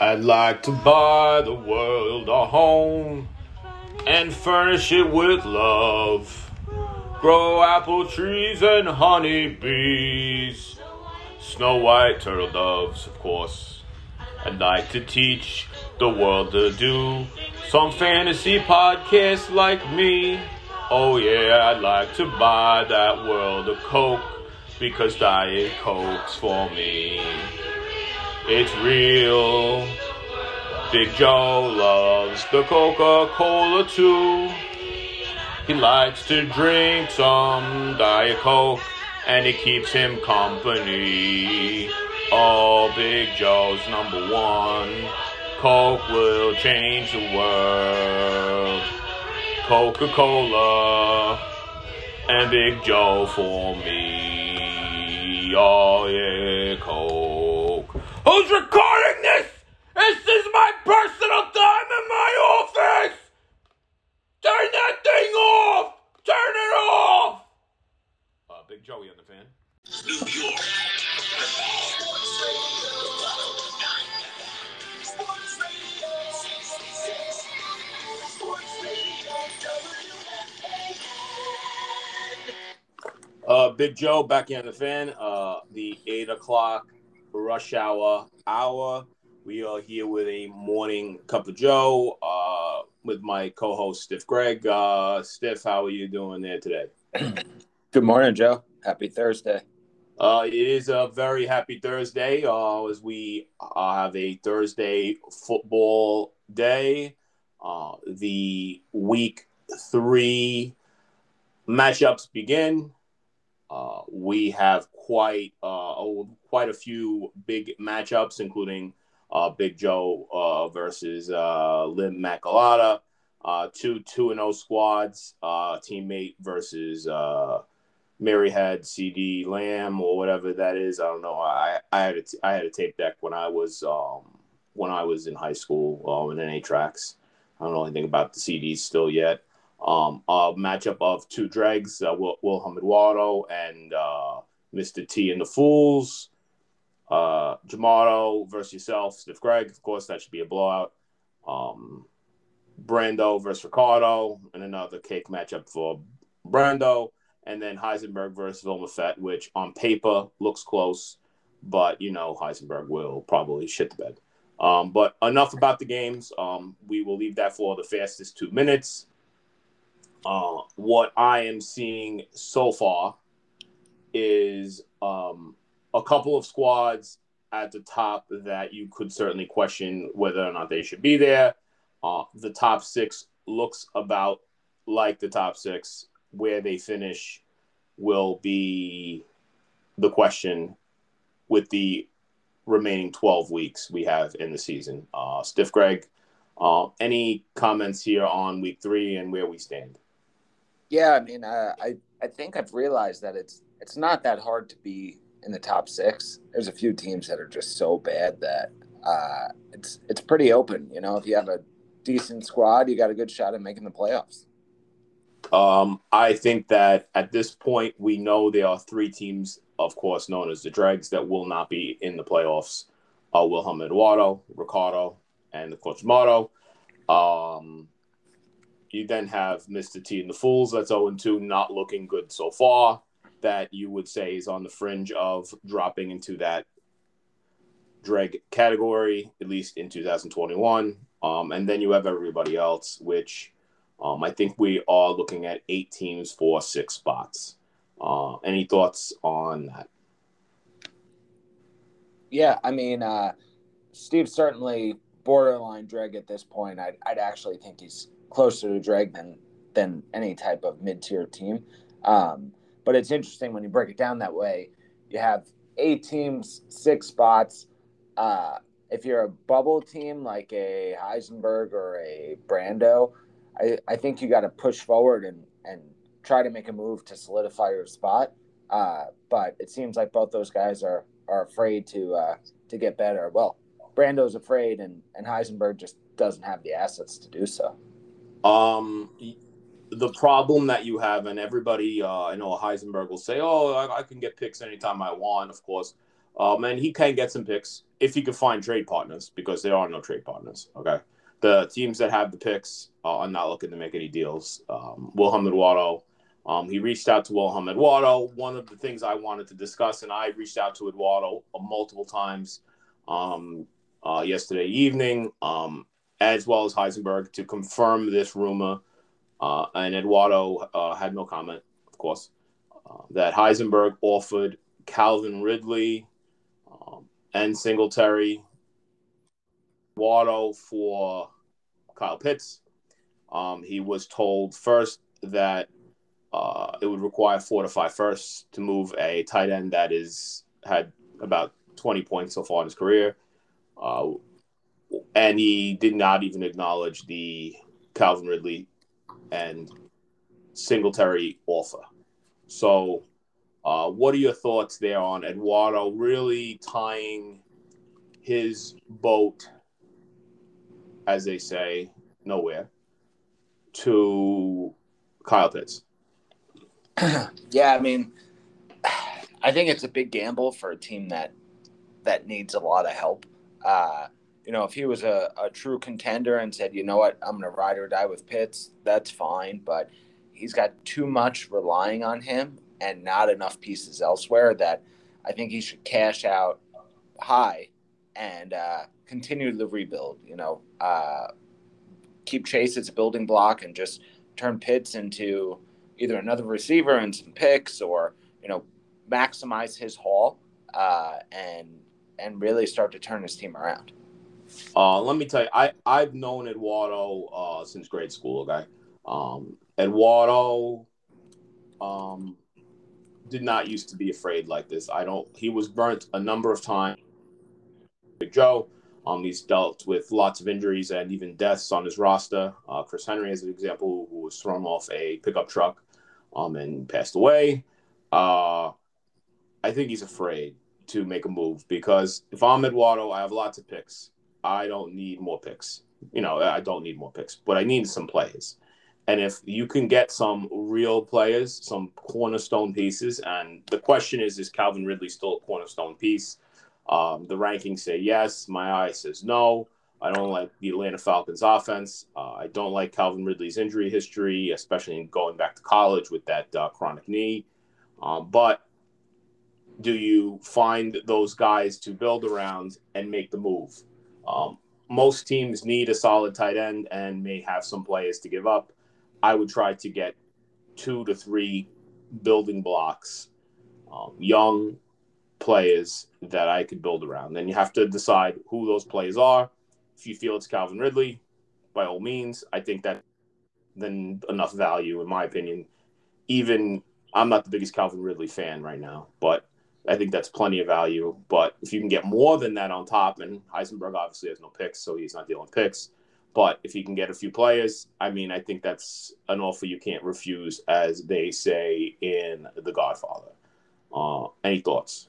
I'd like to buy the world a home and furnish it with love. Grow apple trees and honey bees. Snow white turtle doves, of course. I'd like to teach the world to do some fantasy podcasts like me. Oh yeah, I'd like to buy that world a Coke because Diet Coke's for me. It's real. Big Joe loves the Coca Cola too. He likes to drink some Diet Coke and it keeps him company. Oh, Big Joe's number one. Coke will change the world. Coca Cola and Big Joe for me. Oh, yeah, Coke. Who's recording this? This is my personal time in my office! Turn that thing off! Turn it off! Uh, Big Joey on the fan. New York. Uh, Big Joe back in the fan. Uh, the eight o'clock rush hour hour. We are here with a morning cup of Joe. Uh, with my co-host Stiff Greg. Uh, Stiff, how are you doing there today? Good morning, Joe. Happy Thursday. Uh, it is a very happy Thursday uh, as we uh, have a Thursday football day. Uh, the week three matchups begin. Uh, we have quite uh, oh, quite a few big matchups, including uh, Big Joe uh, versus uh, Lim Macalata, uh, two two and O squads, uh, teammate versus uh, Maryhead CeeDee Lamb or whatever that is. I don't know. I I had a t- I had a tape deck when I was um, when I was in high school uh, in NA tracks. I don't know anything about the CDs still yet. Um, a matchup of two dregs, uh, Will, and uh, Mr. T and the Fools. Uh, Jamato versus yourself, Stiff Greg. Of course, that should be a blowout. Um, Brando versus Ricardo, and another cake matchup for Brando. And then Heisenberg versus Vilma Fett, which on paper looks close, but you know Heisenberg will probably shit the bed. Um, but enough about the games. Um, we will leave that for the fastest two minutes. Uh, what I am seeing so far is um, a couple of squads at the top that you could certainly question whether or not they should be there. Uh, the top six looks about like the top six. Where they finish will be the question with the remaining 12 weeks we have in the season. Uh, Stiff Greg, uh, any comments here on week three and where we stand? Yeah, I mean, uh, I I think I've realized that it's it's not that hard to be in the top six. There's a few teams that are just so bad that uh, it's it's pretty open. You know, if you have a decent squad, you got a good shot at making the playoffs. Um, I think that at this point, we know there are three teams, of course, known as the Dregs, that will not be in the playoffs. Uh, Wilhelm Eduardo, Ricardo, and of course, Mato. Um, you then have Mr. T and the Fools, that's 0 2, not looking good so far. That you would say is on the fringe of dropping into that dreg category, at least in 2021. Um, and then you have everybody else, which um, I think we are looking at eight teams for six spots. Uh, any thoughts on that? Yeah, I mean, uh, certainly borderline dreg at this point. I'd, I'd actually think he's closer to dreg than than any type of mid tier team. Um, but it's interesting when you break it down that way. You have eight teams, six spots. Uh, if you're a bubble team like a Heisenberg or a Brando, I, I think you got to push forward and, and try to make a move to solidify your spot. Uh, but it seems like both those guys are, are afraid to uh, to get better. Well, Brando's afraid, and, and Heisenberg just doesn't have the assets to do so. Um, the problem that you have, and everybody, uh, I know Heisenberg will say, "Oh, I, I can get picks anytime I want." Of course, Um, and he can get some picks if he can find trade partners because there are no trade partners. Okay. The teams that have the picks uh, are not looking to make any deals. Um, Wilhelm Eduardo, um, he reached out to Wilhelm Eduardo. One of the things I wanted to discuss, and I reached out to Eduardo uh, multiple times um, uh, yesterday evening, um, as well as Heisenberg, to confirm this rumor. Uh, and Eduardo uh, had no comment, of course, uh, that Heisenberg offered Calvin Ridley um, and Singletary, Eduardo for Kyle Pitts. Um, he was told first that uh, it would require four to five firsts to move a tight end that is had about 20 points so far in his career. Uh, and he did not even acknowledge the Calvin Ridley and Singletary offer. So, uh, what are your thoughts there on Eduardo really tying his boat, as they say, nowhere, to Kyle Pitts? yeah, I mean, I think it's a big gamble for a team that that needs a lot of help. Uh, you know, if he was a, a true contender and said, you know what, I'm going to ride or die with Pitts, that's fine. But he's got too much relying on him and not enough pieces elsewhere that I think he should cash out high and uh, continue the rebuild. You know, uh, keep Chase as a building block and just turn Pitts into either another receiver and some picks or, you know, maximize his haul uh, and and really start to turn his team around. Uh, let me tell you, I I've known Eduardo uh, since grade school. Okay, um, Eduardo um, did not used to be afraid like this. I don't. He was burnt a number of times. Big Joe. Um, he's dealt with lots of injuries and even deaths on his roster. Uh, Chris Henry, as an example, who was thrown off a pickup truck um, and passed away. Uh, I think he's afraid to make a move because if I'm Eduardo, I have lots of picks. I don't need more picks. You know, I don't need more picks, but I need some players. And if you can get some real players, some cornerstone pieces, and the question is, is Calvin Ridley still a cornerstone piece? Um, the rankings say yes. My eye says no. I don't like the Atlanta Falcons offense. Uh, I don't like Calvin Ridley's injury history, especially in going back to college with that uh, chronic knee. Um, but do you find those guys to build around and make the move? Um, most teams need a solid tight end and may have some players to give up. I would try to get two to three building blocks, um, young players that I could build around. Then you have to decide who those players are. If you feel it's Calvin Ridley, by all means, I think that then enough value, in my opinion. Even I'm not the biggest Calvin Ridley fan right now, but I think that's plenty of value. But if you can get more than that on top, and Heisenberg obviously has no picks, so he's not dealing picks. But if you can get a few players, I mean, I think that's an offer you can't refuse, as they say in The Godfather. Uh, any thoughts?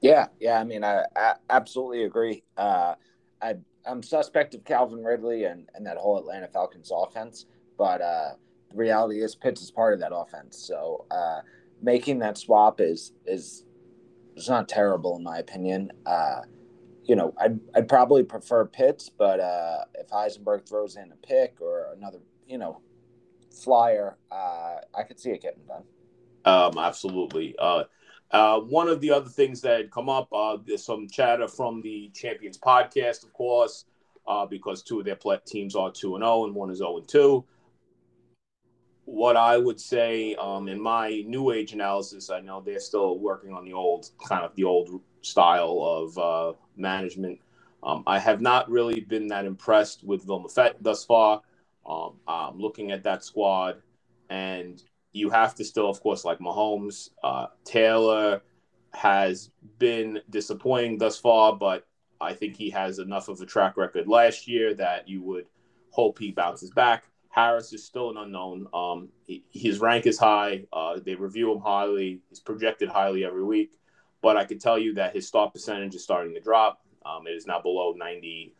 Yeah, yeah. I mean, I, I absolutely agree. Uh, I, I'm suspect of Calvin Ridley and, and that whole Atlanta Falcons offense, but uh, the reality is Pitts is part of that offense. So uh, making that swap is is it's not terrible in my opinion. Uh, you know, I'd, I'd probably prefer Pitts, but uh, if Heisenberg throws in a pick or another, you know, flyer, uh, I could see it getting done. Um, absolutely. Uh, uh, one of the other things that had come up, uh, there's some chatter from the Champions podcast, of course, uh, because two of their teams are 2 and 0 and one is 0 and 2 what I would say um, in my new age analysis, I know they're still working on the old kind of the old style of uh, management. Um, I have not really been that impressed with Vilma thus far. Um, I'm looking at that squad, and you have to still, of course, like Mahomes. Uh, Taylor has been disappointing thus far, but I think he has enough of a track record last year that you would hope he bounces back. Harris is still an unknown. Um, he, his rank is high. Uh, they review him highly. He's projected highly every week. But I can tell you that his start percentage is starting to drop. Um, it is now below 96%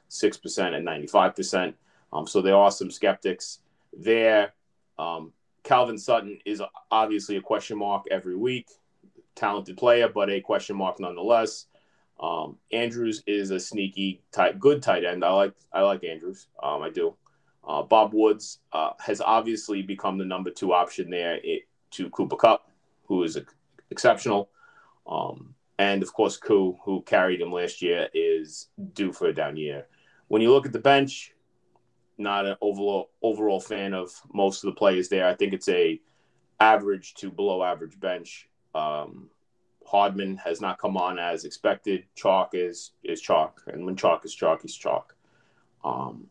and 95%. Um, so there are some skeptics there. Um, Calvin Sutton is obviously a question mark every week. Talented player, but a question mark nonetheless. Um, Andrews is a sneaky tight, good tight end. I like I like Andrews. Um, I do. Uh, Bob Woods uh, has obviously become the number two option there it, to Cooper Kupp, who is a, exceptional. Um, and of course, Koo, who carried him last year, is due for a down year. When you look at the bench, not an overall overall fan of most of the players there. I think it's a average to below average bench. Um, Hardman has not come on as expected. Chalk is is chalk, and when chalk is chalk, he's chalk. Um,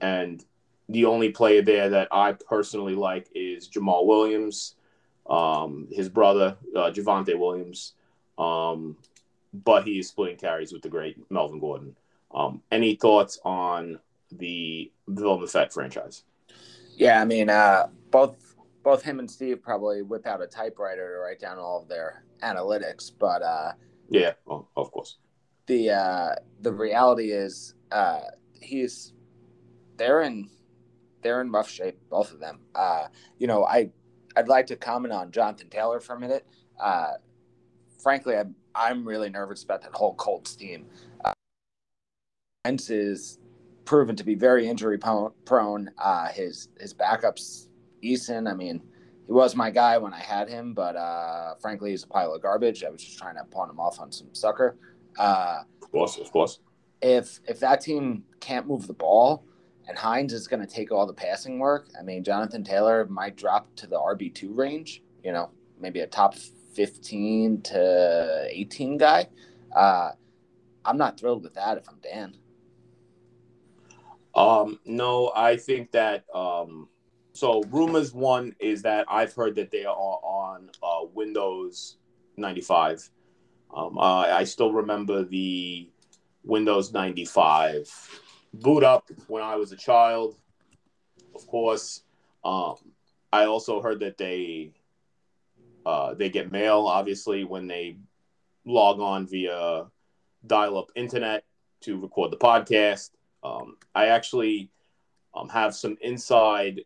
and the only player there that I personally like is Jamaal Williams, um, his brother uh, Javonte Williams, um, but he is splitting carries with the great Melvin Gordon. Um, any thoughts on the Vilma Fett franchise? Yeah, I mean, uh, both both him and Steve probably whip out a typewriter to write down all of their analytics, but uh, yeah, well, of course. The uh, the reality is uh, he's they're in they're in rough shape, both of them. Uh, you know, I I'd like to comment on Jonathan Taylor for a minute. Uh, frankly, I'm I'm really nervous about that whole Colts team. Uh, is proven to be very injury prone. Uh, his his backups, Eason. I mean, he was my guy when I had him, but uh, frankly, he's a pile of garbage. I was just trying to pawn him off on some sucker. Uh, of course, of course. If if that team can't move the ball, and Hines is going to take all the passing work, I mean, Jonathan Taylor might drop to the RB two range. You know, maybe a top fifteen to eighteen guy. Uh, I'm not thrilled with that if I'm Dan. Um, no, I think that um, so rumors one is that I've heard that they are on uh, Windows 95. Um, uh, I still remember the Windows 95 boot up when I was a child. Of course, um, I also heard that they uh, they get mail obviously when they log on via dial-up internet to record the podcast. Um, I actually um, have some inside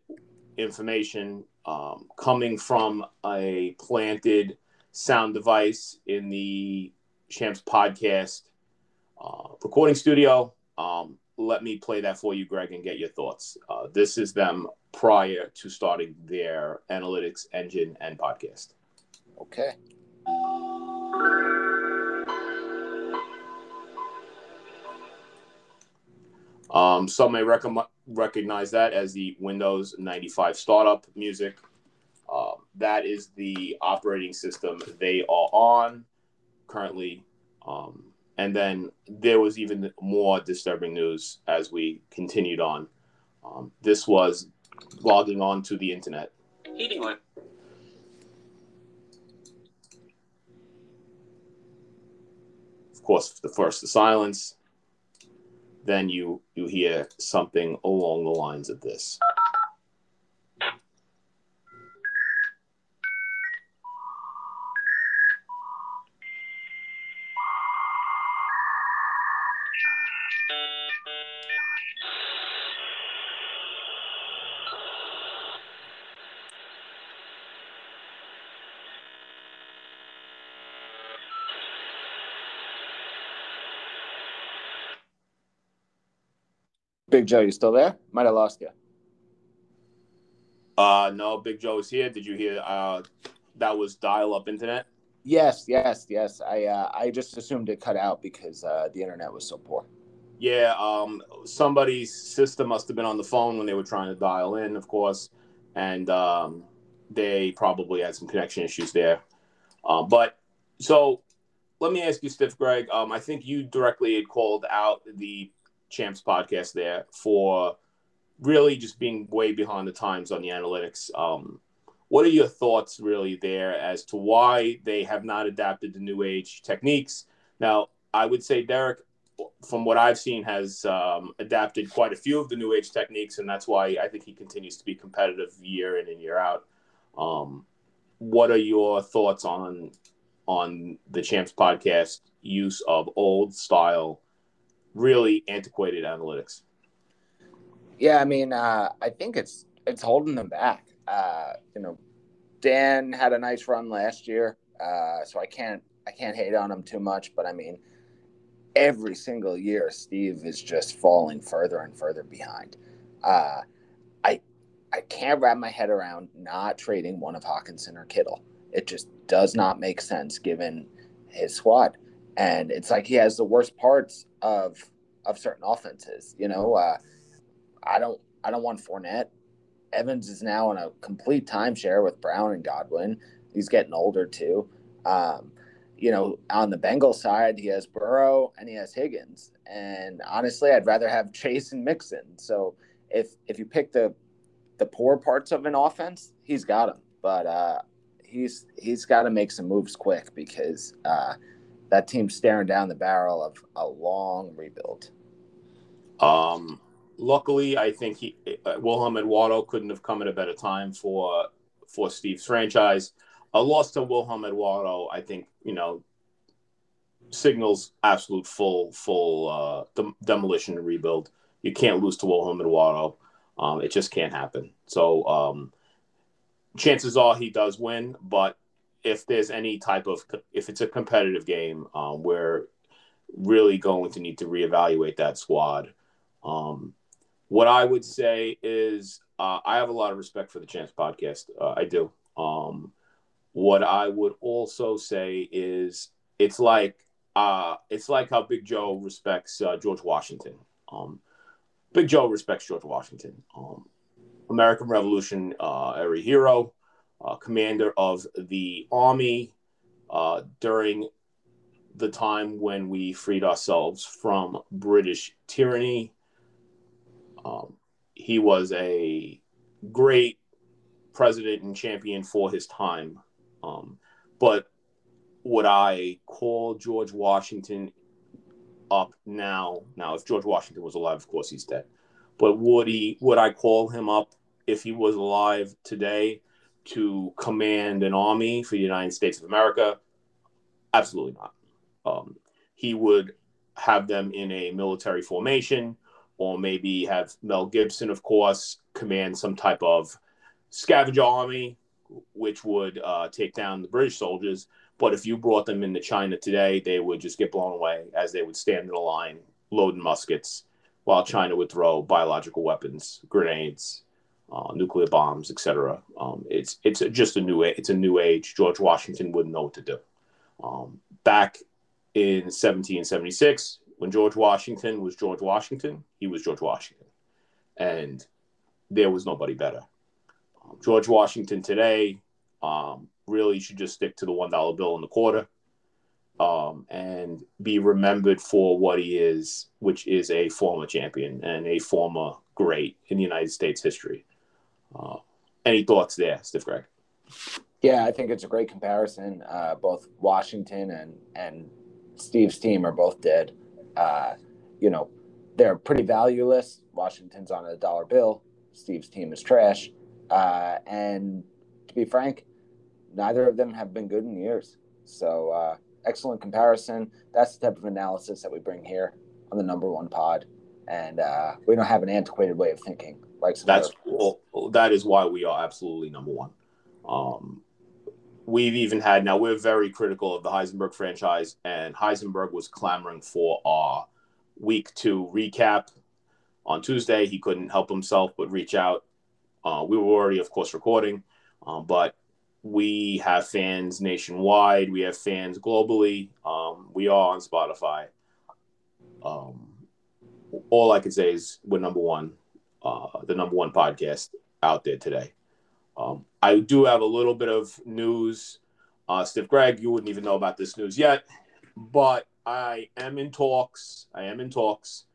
information um, coming from a planted sound device in the Champs podcast uh, recording studio. Um, let me play that for you, Greg, and get your thoughts. Uh, this is them prior to starting their analytics engine and podcast. Okay. Um, some may rec- recognize that as the Windows 95 startup music. Uh, that is the operating system they are on currently. Um, and then there was even more disturbing news as we continued on. Um, this was logging on to the internet. Heating one. Of course, the first the silence, then you you hear something along the lines of this. Big Joe, you still there? Might have lost you. Uh no, Big Joe is here. Did you hear uh that was dial up internet? Yes, yes, yes. I uh, I just assumed it cut out because uh, the internet was so poor. Yeah, um, somebody's system must have been on the phone when they were trying to dial in, of course, and um, they probably had some connection issues there. Um, but so let me ask you, Stiff Greg. Um, I think you directly had called out the Champs podcast there for really just being way behind the times on the analytics. Um, what are your thoughts really there as to why they have not adapted to new age techniques? Now, I would say Derek, from what I've seen, has um, adapted quite a few of the new age techniques, and that's why I think he continues to be competitive year in and year out. Um, what are your thoughts on on the Champs podcast use of old style really antiquated analytics. Yeah, I mean, uh, I think it's it's holding them back. Uh, you know, Dan had a nice run last year, uh, so I can't I can't hate on him too much. But I mean, every single year, Steve is just falling further and further behind. Uh, I I can't wrap my head around not trading one of Hockenson or Kittle. It just does not make sense given his squad, and it's like he has the worst parts of of certain offenses. You know, uh, I don't I don't want Fournette. Evans is now in a complete timeshare with Brown and Godwin. He's getting older too. Um, you know, on the Bengals side, he has Burrow and he has Higgins. And honestly, I'd rather have Chase and Mixon. So if if you pick the the poor parts of an offense, he's got them. But uh, he's he's got to make some moves quick because uh, that team's staring down the barrel of a long rebuild. Um, luckily, I think he uh, Wilhelm Eduardo couldn't have come at a better time for for Steve's franchise. A loss to Wilhelm Eduardo, I think, you know, signals absolute full full uh, dem- demolition and rebuild. You can't lose to Wilhelm Eduardo. Um, it just can't happen. So um, chances are he does win, but if there's any type of if it's a competitive game, um, we're really going to need to reevaluate that squad. Um, what I would say is uh, I have a lot of respect for the Champs podcast. Uh, I do. Um, what I would also say is it's like uh, it's like how Big Joe respects uh, George Washington. Um, Big Joe respects George Washington. Um, American Revolution uh, era hero, uh, commander of the army uh, during the time when we freed ourselves from British tyranny. Um, he was a great president and champion for his time. Um, but would I call George Washington up now? Now, if George Washington was alive, of course he's dead. But would he? Would I call him up if he was alive today to command an army for the United States of America? Absolutely not. Um, he would have them in a military formation or maybe have Mel Gibson, of course, command some type of scavenger army, which would uh, take down the British soldiers. But if you brought them into China today, they would just get blown away as they would stand in a line loading muskets, while China would throw biological weapons, grenades, uh, nuclear bombs, etc. Um, it's it's just a new it's a new age. George Washington wouldn't know what to do. Um, back in 1776, when George Washington was George Washington, he was George Washington. And there was nobody better. Um, George Washington today um, really should just stick to the $1 bill and the quarter um, and be remembered for what he is, which is a former champion and a former great in the United States history. Uh, any thoughts there, Steve Greg? Yeah, I think it's a great comparison. Uh, both Washington and and Steve's team are both dead uh, you know, they're pretty valueless. Washington's on a dollar bill. Steve's team is trash. Uh, and to be frank, neither of them have been good in years. So, uh, excellent comparison. That's the type of analysis that we bring here on the number one pod. And uh, we don't have an antiquated way of thinking like that's well, that is why we are absolutely number one. Um, we've even had now we're very critical of the Heisenberg franchise, and Heisenberg was clamoring for our week two recap on Tuesday. He couldn't help himself but reach out. Uh, we were already, of course, recording, um, but we have fans nationwide. We have fans globally. Um, we are on Spotify. Um, all I can say is we're number one, uh, the number one podcast out there today. Um, I do have a little bit of news. Uh, Steve Greg, you wouldn't even know about this news yet, but I am in talks. I am in talks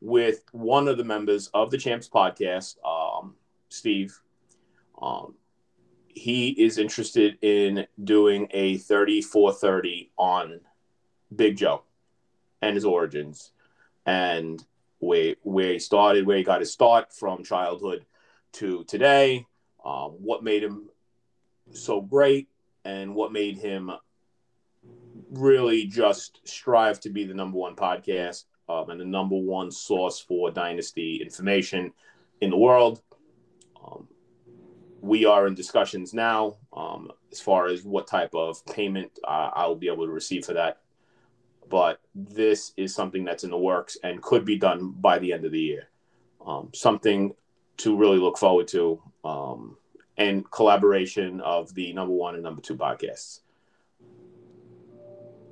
with one of the members of the Champs podcast, um, Steve. Um, he is interested in doing a 30 for 30 on Big Joe and his origins and where, where he started, where he got his start from childhood to today um, what made him so great and what made him really just strive to be the number one podcast um, and the number one source for dynasty information in the world. Um, we are in discussions now um, as far as what type of payment uh, I will be able to receive for that. But this is something that's in the works and could be done by the end of the year. Um, something to really look forward to, um, and collaboration of the number one and number two podcasts.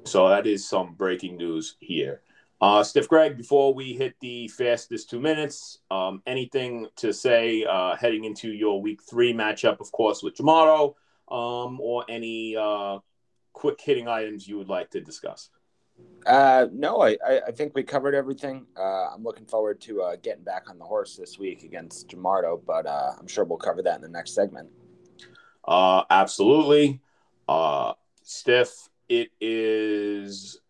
So that is some breaking news here. Uh, Stiff Greg, before we hit the fastest two minutes, um, anything to say uh, heading into your week three matchup, of course, with Jamaro, um, or any uh, quick hitting items you would like to discuss? Uh, no, I, I think we covered everything. Uh, I'm looking forward to uh, getting back on the horse this week against Jamardo, but uh, I'm sure we'll cover that in the next segment. Uh, absolutely. Uh, Stiff, it is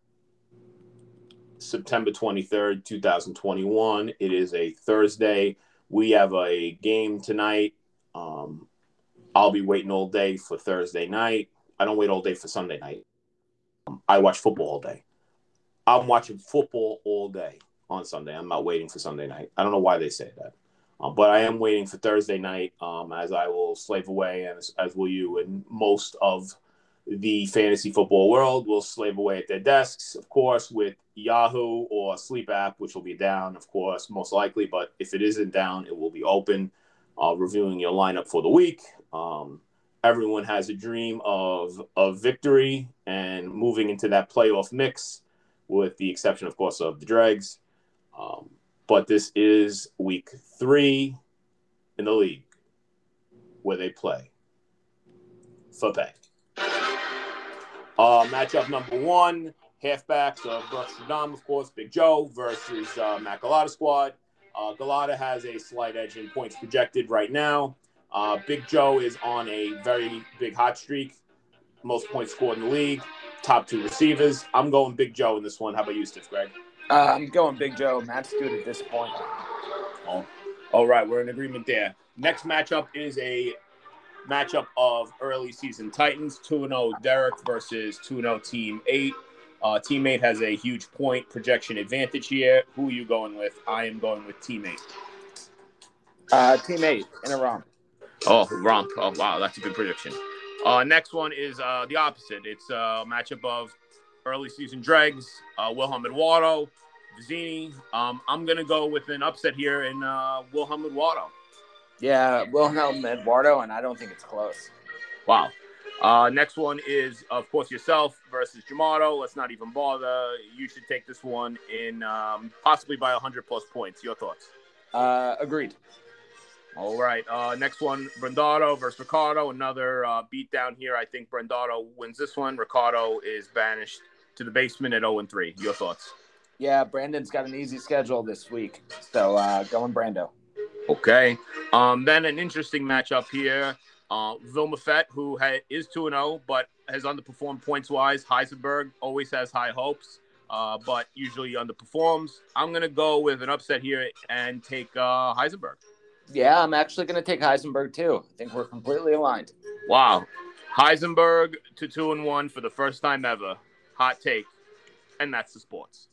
September 23rd, 2021. It is a Thursday. We have a game tonight. Um, I'll be waiting all day for Thursday night. I don't wait all day for Sunday night. Um, I watch football all day. I'm watching football all day on Sunday. I'm not waiting for Sunday night. I don't know why they say that. Um, but I am waiting for Thursday night um, as I will slave away, and as, as, will you, and most of the fantasy football world will slave away at their desks, of course, with Yahoo or Sleeper app, which will be down, of course, most likely. But if it isn't down, it will be open, uh, reviewing your lineup for the week. Um, everyone has a dream of of victory and moving into that playoff mix, with the exception, of course, of the Dregs. Um, but this is week three in the league where they play for pay. Uh, matchup number one, halfbacks of Brooks of course, Big Joe versus uh, Matt Galata squad. Uh, Galata has a slight edge in points projected right now. Uh, Big Joe is on a very big hot streak, most points scored in the league, top two receivers. I'm going Big Joe in this one. How about you, Stiff Greg? Uh, I'm going Big Joe. Matt's good at this point. Oh, all right, we're in agreement there. Next matchup is a matchup of early season Titans 2 0 Derek versus 2 0 Team 8. Uh, team 8 has a huge point projection advantage here. Who are you going with? I am going with teammate. 8. Uh, team 8 in a romp. Oh, romp. Oh, wow. That's a good prediction. Uh, next one is uh, the opposite. It's a matchup of early season dregs, uh, Wilhelm Eduardo, Vizzini. Um, I'm going to go with an upset here in uh, Wilhelm Eduardo. Yeah, Wilhelm Eduardo, and I don't think it's close. Wow. Uh, next one is, of course, yourself versus Jamato. Let's not even bother. You should take this one in um, possibly by 100 plus points. Your thoughts? Uh, agreed. All right. Uh, next one, Brandado versus Ricardo. Another uh, beat down here. I think Brandado wins this one. Ricardo is banished to the basement at 0 and 3. Your thoughts? Yeah, Brandon's got an easy schedule this week. So uh, going Brando. Okay. Um, then an interesting matchup here. Uh, Vilma Fett, who ha- is 2 0, but has underperformed points wise. Heisenberg always has high hopes, uh, but usually underperforms. I'm going to go with an upset here and take uh, Heisenberg. Yeah, I'm actually going to take Heisenberg too. I think we're completely aligned. Wow. Heisenberg to two and one for the first time ever. Hot take. And that's the sports.